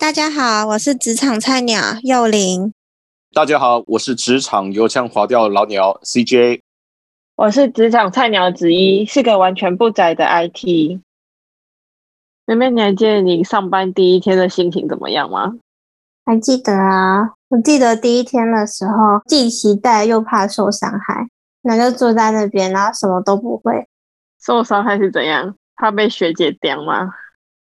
大家好，我是职场菜鸟幼玲。大家好，我是职场油腔滑调的老鸟 CJ。我是职场菜鸟子一，是个完全不宅的 IT。妹妹，你还记得你上班第一天的心情怎么样吗？还记得啊，我记得第一天的时候，既期待又怕受伤害，那就坐在那边，然后什么都不会。受伤害是怎样？怕被学姐刁吗？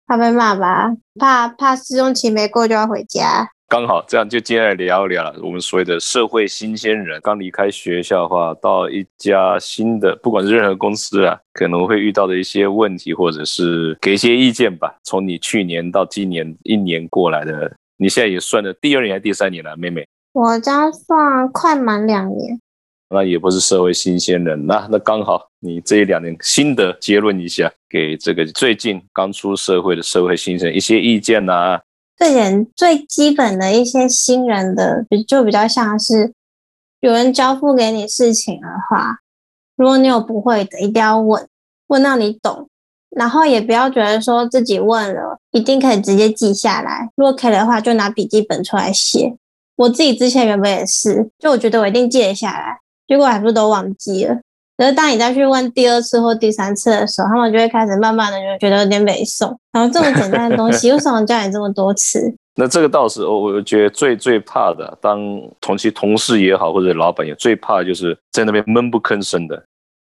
怕被骂吧？怕怕试用期没过就要回家？刚好这样，就接下来聊一聊了。我们所谓的社会新鲜人，刚离开学校的话，到一家新的，不管是任何公司啊，可能会遇到的一些问题，或者是给一些意见吧。从你去年到今年一年过来的，你现在也算了第二年还是第三年了，妹妹？我将算快满两年。那也不是社会新鲜人，那那刚好，你这一两年心得结论一下，给这个最近刚出社会的社会新生一些意见呐。这点最基本的一些新人的，就比较像是有人交付给你事情的话，如果你有不会的，一定要问，问到你懂，然后也不要觉得说自己问了一定可以直接记下来，如果可以的话，就拿笔记本出来写。我自己之前原本也是，就我觉得我一定记得下来，结果还不是都忘记了。可是当你再去问第二次或第三次的时候，他们就会开始慢慢的就觉得有点没送。然后这么简单的东西，为什么叫你这么多次？那这个倒是我我觉得最最怕的，当同期同事也好，或者老板也最怕，就是在那边闷不吭声的，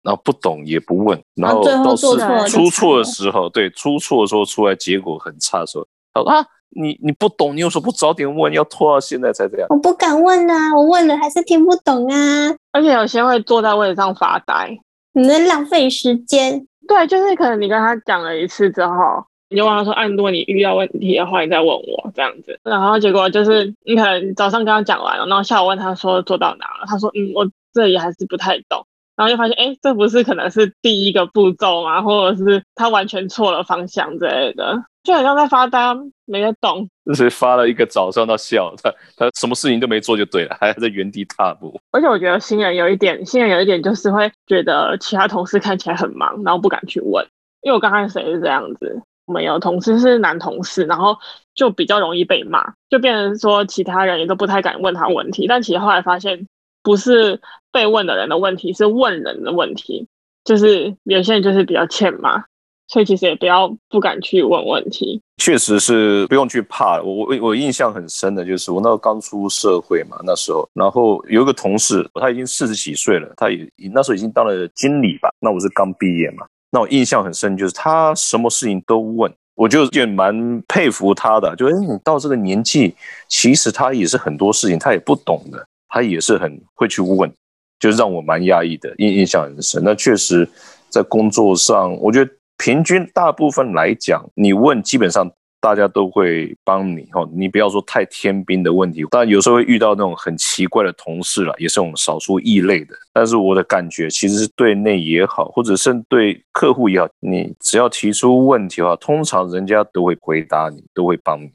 然后不懂也不问，然后到时出错的时候，对出错的时候出来结果很差的时候，他说啊。你你不懂，你有时候不早点问，要拖到现在才这样。我不敢问啊，我问了还是听不懂啊。而且有些会坐在位置上发呆，你在浪费时间。对，就是可能你跟他讲了一次之后，你就问他说：“啊，如果你遇到问题的话，你再问我这样子。”然后结果就是你可能早上跟他讲完了，然后下午问他说做到哪了，他说：“嗯，我这里还是不太懂。”然后就发现，哎，这不是可能是第一个步骤吗？或者是他完全错了方向之类的。就好像在发呆，没得懂。就是发了一个早上到下午，他 他什么事情都没做就对了，还在原地踏步。而且我觉得新人有一点，新人有一点就是会觉得其他同事看起来很忙，然后不敢去问。因为我刚开始也是这样子，我们有同事是男同事，然后就比较容易被骂，就变成说其他人也都不太敢问他问题。但其实后来发现，不是被问的人的问题，是问人的问题，就是有些人就是比较欠骂。所以其实也不要不敢去问问题，确实是不用去怕。我我我印象很深的就是我那时候刚出社会嘛，那时候，然后有一个同事，他已经四十几岁了，他也那时候已经当了经理吧。那我是刚毕业嘛，那我印象很深，就是他什么事情都问，我就也蛮佩服他的。就哎，你到这个年纪，其实他也是很多事情他也不懂的，他也是很会去问，就让我蛮压抑的，印印象很深。那确实在工作上，我觉得。平均大部分来讲，你问基本上大家都会帮你哈。你不要说太天兵的问题，但有时候会遇到那种很奇怪的同事了，也是我们少数异类的。但是我的感觉其实是对内也好，或者是对客户也好，你只要提出问题的话，通常人家都会回答你，都会帮你。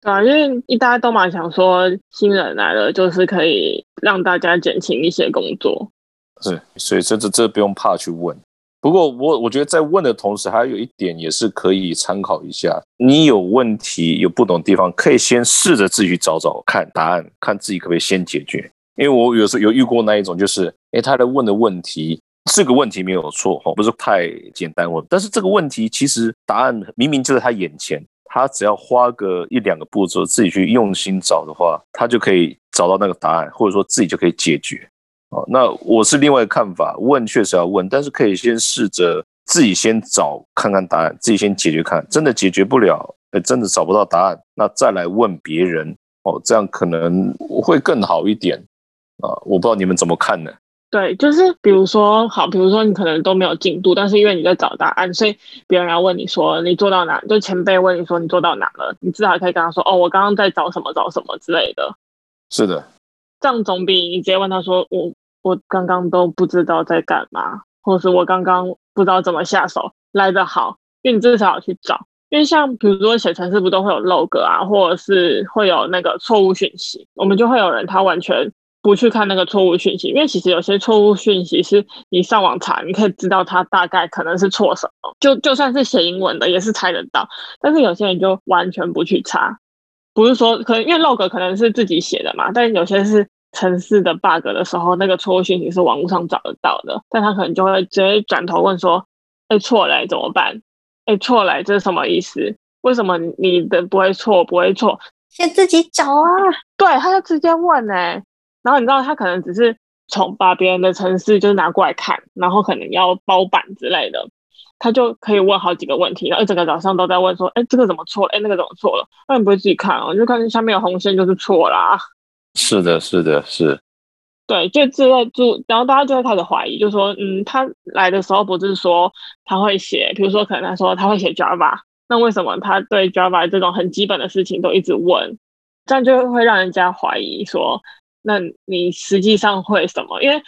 对啊，因为一大家都蛮想说新人来了，就是可以让大家减轻一些工作。是，所以这这这不用怕去问。不过我我觉得在问的同时，还有一点也是可以参考一下。你有问题有不懂的地方，可以先试着自己去找找看答案，看自己可不可以先解决。因为我有时候有遇过那一种，就是诶，他在问的问题这个问题没有错哈，不是太简单问，但是这个问题其实答案明明就在他眼前，他只要花个一两个步骤，自己去用心找的话，他就可以找到那个答案，或者说自己就可以解决。哦，那我是另外看法。问确实要问，但是可以先试着自己先找看看答案，自己先解决看。真的解决不了，呃，真的找不到答案，那再来问别人。哦，这样可能会更好一点。啊，我不知道你们怎么看呢？对，就是比如说，好，比如说你可能都没有进度，但是因为你在找答案，所以别人要问你说你做到哪，就前辈问你说你做到哪了，你至少可以跟他说，哦，我刚刚在找什么找什么之类的。是的。这样总比你直接问他说我我刚刚都不知道在干嘛，或者是我刚刚不知道怎么下手来得好，因为你至少要去找。因为像比如说写程式不都会有 log 啊，或者是会有那个错误讯息，我们就会有人他完全不去看那个错误讯息，因为其实有些错误讯息是你上网查，你可以知道它大概可能是错什么，就就算是写英文的也是猜得到，但是有些人就完全不去查。不是说可能因为 logo 可能是自己写的嘛，但有些是城市的 bug 的时候，那个错误讯息是网络上找得到的，但他可能就会直接转头问说：“哎，错了怎么办？哎，错了这是什么意思？为什么你的不会错，不会错？先自己找啊！”对，他就直接问哎，然后你知道他可能只是从把别人的城市就是拿过来看，然后可能要包版之类的。他就可以问好几个问题，然后一整个早上都在问说：“哎，这个怎么错了？哎，那个怎么错了？”那你不会自己看哦，就看下面有红线就是错啦。是的，是的，是。对，就自在就，然后大家就会开始怀疑，就说：“嗯，他来的时候不是说他会写，比如说可能他说他会写 Java，那为什么他对 Java 这种很基本的事情都一直问？这样就会让人家怀疑说，那你实际上会什么？因为。”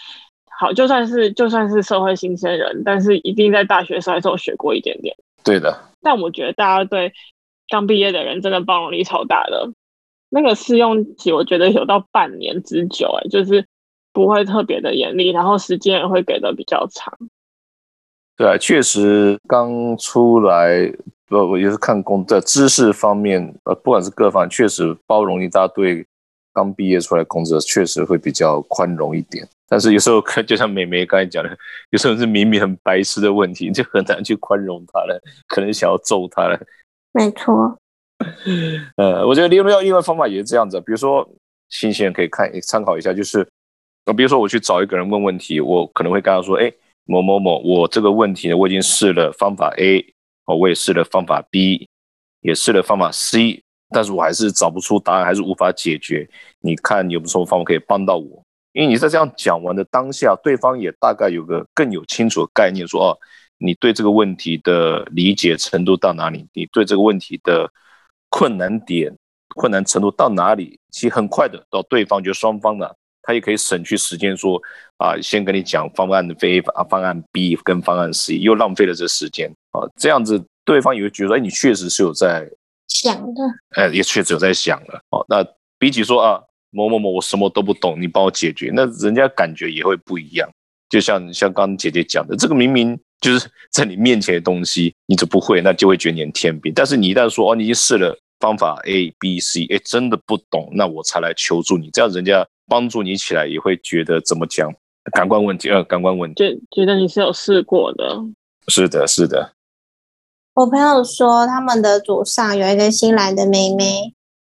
好，就算是就算是社会新鲜人，但是一定在大学时候还是有学过一点点。对的。但我觉得大家对刚毕业的人真的包容力超大的。那个试用期，我觉得有到半年之久，哎，就是不会特别的严厉，然后时间也会给的比较长。对啊，确实刚出来，不，我也是看工在知识方面，呃，不管是各方，确实包容一大堆。刚毕业出来工作，确实会比较宽容一点。但是有时候，就像美美刚才讲的，有时候是明明很白痴的问题，就很难去宽容他了，可能想要揍他了。没错。呃，我觉得另外另外方法也是这样子，比如说新鲜可以看参考一下，就是呃，比如说我去找一个人问问题，我可能会跟他说：“哎，某某某，我这个问题呢，我已经试了方法 A，哦，我也试了方法 B，也试了方法 C。”但是我还是找不出答案，还是无法解决。你看有没有什么方法可以帮到我？因为你在这样讲完的当下，对方也大概有个更有清楚的概念，说哦，你对这个问题的理解程度到哪里？你对这个问题的困难点、困难程度到哪里？其实很快的，到对方就双方呢，他也可以省去时间，说啊，先跟你讲方案的 A 啊，方案 B 跟方案 C，又浪费了这时间啊。这样子，对方也会觉得，哎，你确实是有在。想的，哎，也确实有在想了哦。那比起说啊，某某某，我什么都不懂，你帮我解决，那人家感觉也会不一样。就像像刚刚姐姐讲的，这个明明就是在你面前的东西，你就不会，那就会觉得你很天兵。但是你一旦说哦，你已经试了方法 A、B、C，哎，真的不懂，那我才来求助你，这样人家帮助你起来也会觉得怎么讲，感官问题，呃，感官问题，觉觉得你是有试过的。是的，是的。我朋友说，他们的组上有一个新来的妹妹，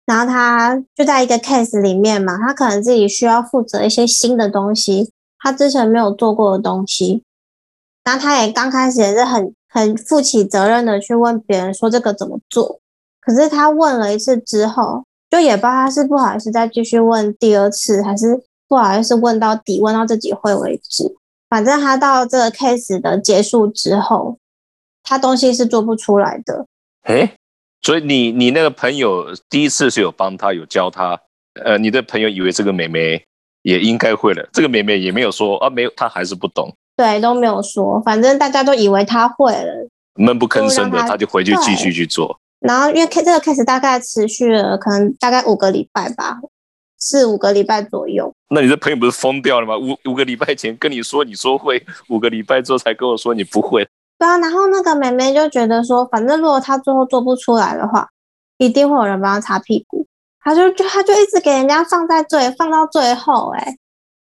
然后她就在一个 case 里面嘛，她可能自己需要负责一些新的东西，她之前没有做过的东西，那他也刚开始也是很很负起责任的去问别人说这个怎么做，可是他问了一次之后，就也不知道他是不好意思再继续问第二次，还是不好意思问到底，问到自己会为止，反正他到这个 case 的结束之后。他东西是做不出来的，哎，所以你你那个朋友第一次是有帮他有教他，呃，你的朋友以为这个妹妹也应该会了，这个妹妹也没有说啊，没有，她还是不懂，对，都没有说，反正大家都以为他会了，闷不吭声的，他就回去继续去做。然后因为 K 这个 case 大概持续了可能大概五个礼拜吧，四五个礼拜左右。那你的朋友不是疯掉了吗？五五个礼拜前跟你说你说会，五个礼拜之后才跟我说你不会。对啊，然后那个妹妹就觉得说，反正如果她最后做不出来的话，一定会有人帮她擦屁股。她就就她就一直给人家放在最放到最后。哎，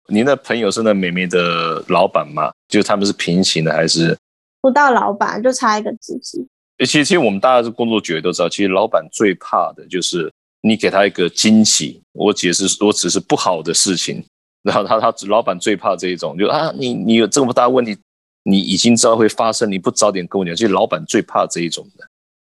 您的朋友是那妹妹的老板吗？就他们是平行的还是？不到老板就差一个职级。其实其实我们大家是工作久也都知道，其实老板最怕的就是你给他一个惊喜。我解释我只是不好的事情，然后他他老板最怕这一种，就啊你你有这么大问题。你已经知道会发生，你不早点跟我讲，其实老板最怕这一种的，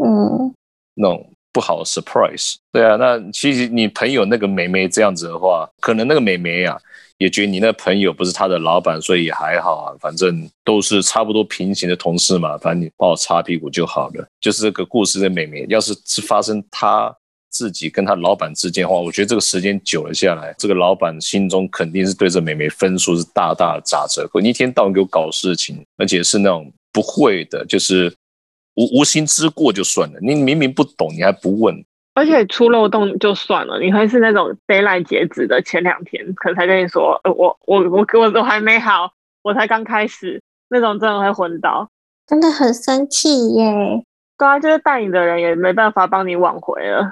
嗯，那种不好的 surprise。对啊，那其实你朋友那个美眉这样子的话，可能那个美眉啊，也觉得你那朋友不是他的老板，所以也还好啊，反正都是差不多平行的同事嘛，反正你帮我擦屁股就好了。就是这个故事的美眉，要是是发生他。自己跟他老板之间的话，我觉得这个时间久了下来，这个老板心中肯定是对这美眉分数是大大的打折扣。你一天到晚给我搞事情，而且是那种不会的，就是无无心之过就算了。你明明不懂，你还不问，而且出漏洞就算了，你还是那种 d a y l i g h t 截止的前两天，可能才跟你说，呃，我我我我都还没好，我才刚开始，那种真的会昏倒，真的很生气耶。对啊就是带你的人也没办法帮你挽回了。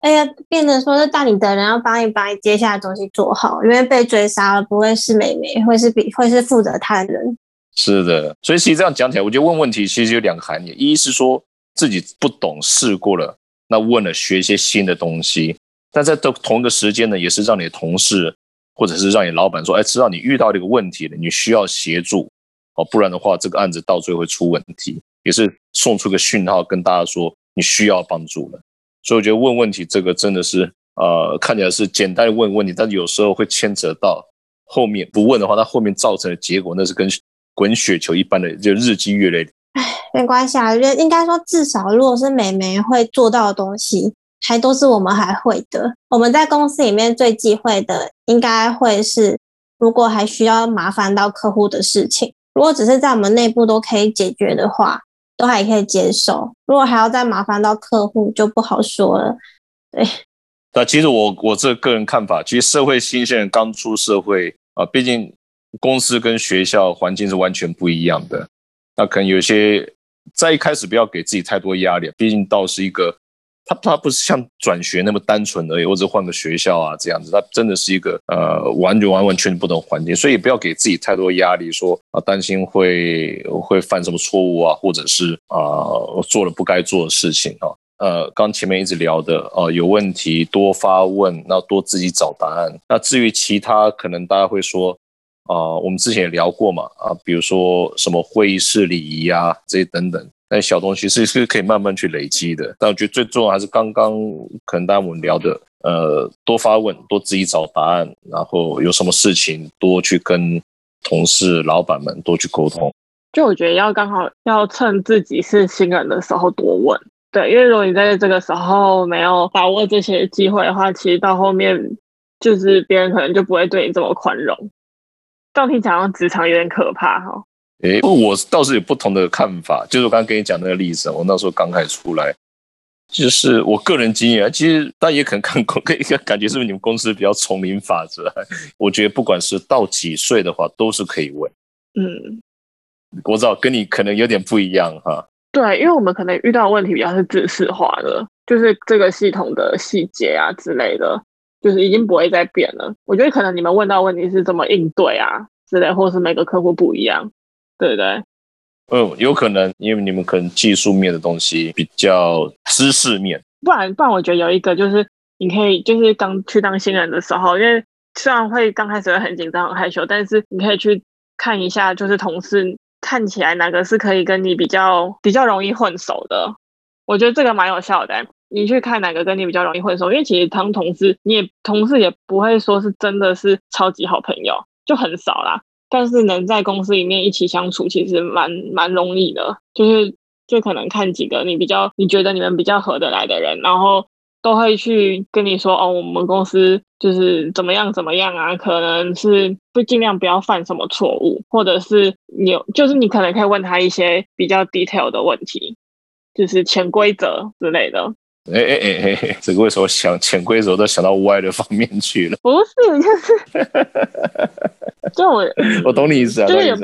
哎呀，变成说是带你的人要帮你把你接下来的东西做好，因为被追杀了不会是美眉，会是比会是负责他的人。是的，所以其实这样讲起来，我觉得问问题其实有两个含义：一是说自己不懂试过了，那问了学一些新的东西；但在同同一个时间呢，也是让你的同事或者是让你老板说，哎，知道你遇到这个问题了，你需要协助哦，不然的话，这个案子到最后会出问题，也是送出个讯号跟大家说你需要帮助了。所以我觉得问问题这个真的是呃，看起来是简单的问问题，但是有时候会牵扯到后面不问的话，它后面造成的结果那是跟。滚雪球一般的，就日积月累。唉，没关系啊，应该说，至少如果是美眉会做到的东西，还都是我们还会的。我们在公司里面最忌讳的，应该会是如果还需要麻烦到客户的事情。如果只是在我们内部都可以解决的话，都还可以接受。如果还要再麻烦到客户，就不好说了。对。那其实我我这个人看法，其实社会新鲜人刚出社会啊，毕竟。公司跟学校环境是完全不一样的，那可能有些在一开始不要给自己太多压力，毕竟倒是一个，他他不是像转学那么单纯而已，或者换个学校啊这样子，他真的是一个呃完全完完全不同的环境，所以不要给自己太多压力，说啊担心会会犯什么错误啊，或者是啊做了不该做的事情啊，呃刚前面一直聊的啊有问题多发问，那多自己找答案，那至于其他可能大家会说。啊，我们之前也聊过嘛，啊，比如说什么会议室礼仪啊，这些等等，那小东西是是可以慢慢去累积的。但我觉得最重要还是刚刚可能大家我们聊的，呃，多发问，多自己找答案，然后有什么事情多去跟同事、老板们多去沟通。就我觉得要刚好要趁自己是新人的时候多问，对，因为如果你在这个时候没有把握这些机会的话，其实到后面就是别人可能就不会对你这么宽容。上听讲到职场有点可怕哈，诶，我倒是有不同的看法，就是我刚刚跟你讲那个例子，我那时候刚开始出来，就是我个人经验，其实大家也可能看过，可以感觉是不是你们公司比较丛林法则？我觉得不管是到几岁的话，都是可以问。嗯，我知道跟你可能有点不一样哈。对，因为我们可能遇到的问题比较是知识化的，就是这个系统的细节啊之类的。就是已经不会再变了。我觉得可能你们问到问题是怎么应对啊之类，或是每个客户不一样，对不对？嗯，有可能，因为你们可能技术面的东西比较知识面。不然，不然，我觉得有一个就是你可以，就是刚去当新人的时候，因为虽然会刚开始会很紧张、很害羞，但是你可以去看一下，就是同事看起来哪个是可以跟你比较比较容易混熟的。我觉得这个蛮有效的。你去看哪个跟你比较容易混熟，因为其实当同事，你也同事也不会说是真的是超级好朋友，就很少啦。但是能在公司里面一起相处，其实蛮蛮容易的。就是就可能看几个你比较你觉得你们比较合得来的人，然后都会去跟你说哦，我们公司就是怎么样怎么样啊，可能是不尽量不要犯什么错误，或者是你就是你可能可以问他一些比较 detail 的问题，就是潜规则之类的。哎哎哎哎，这个为什么想潜规则都想到歪的方面去了？不是，就是，就我我懂你意思啊，就是有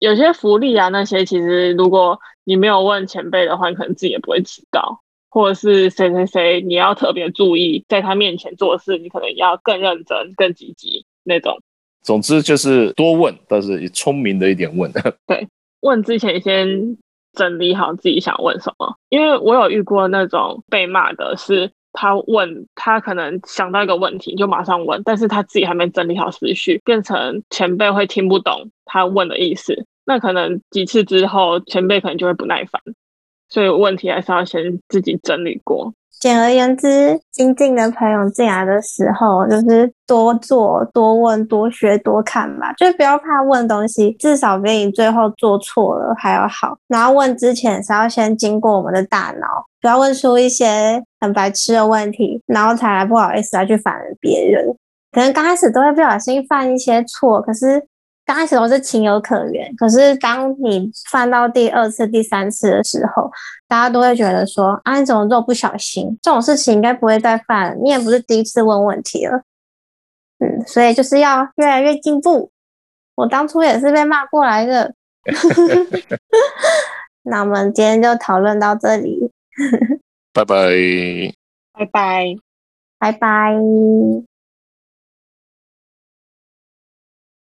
有些福利啊，那些其实如果你没有问前辈的话，可能自己也不会知道，或者是谁谁谁，你要特别注意，在他面前做事，你可能要更认真、更积极那种。总之就是多问，但是聪明的一点问。对，问之前先。整理好自己想问什么，因为我有遇过那种被骂的，是他问他可能想到一个问题就马上问，但是他自己还没整理好思绪，变成前辈会听不懂他问的意思，那可能几次之后前辈可能就会不耐烦，所以问题还是要先自己整理过。简而言之，新进的朋友进来的时候，就是多做、多问、多学、多看吧，就不要怕问东西，至少比你最后做错了还要好。然后问之前是要先经过我们的大脑，不要问出一些很白痴的问题，然后才来不好意思再去反别人。可能刚开始都会不小心犯一些错，可是。刚开始都是情有可原，可是当你犯到第二次、第三次的时候，大家都会觉得说：“啊，你怎么做不小心？这种事情应该不会再犯，你也不是第一次问问题了。”嗯，所以就是要越来越进步。我当初也是被骂过来的。那我们今天就讨论到这里，拜拜，拜拜。拜拜。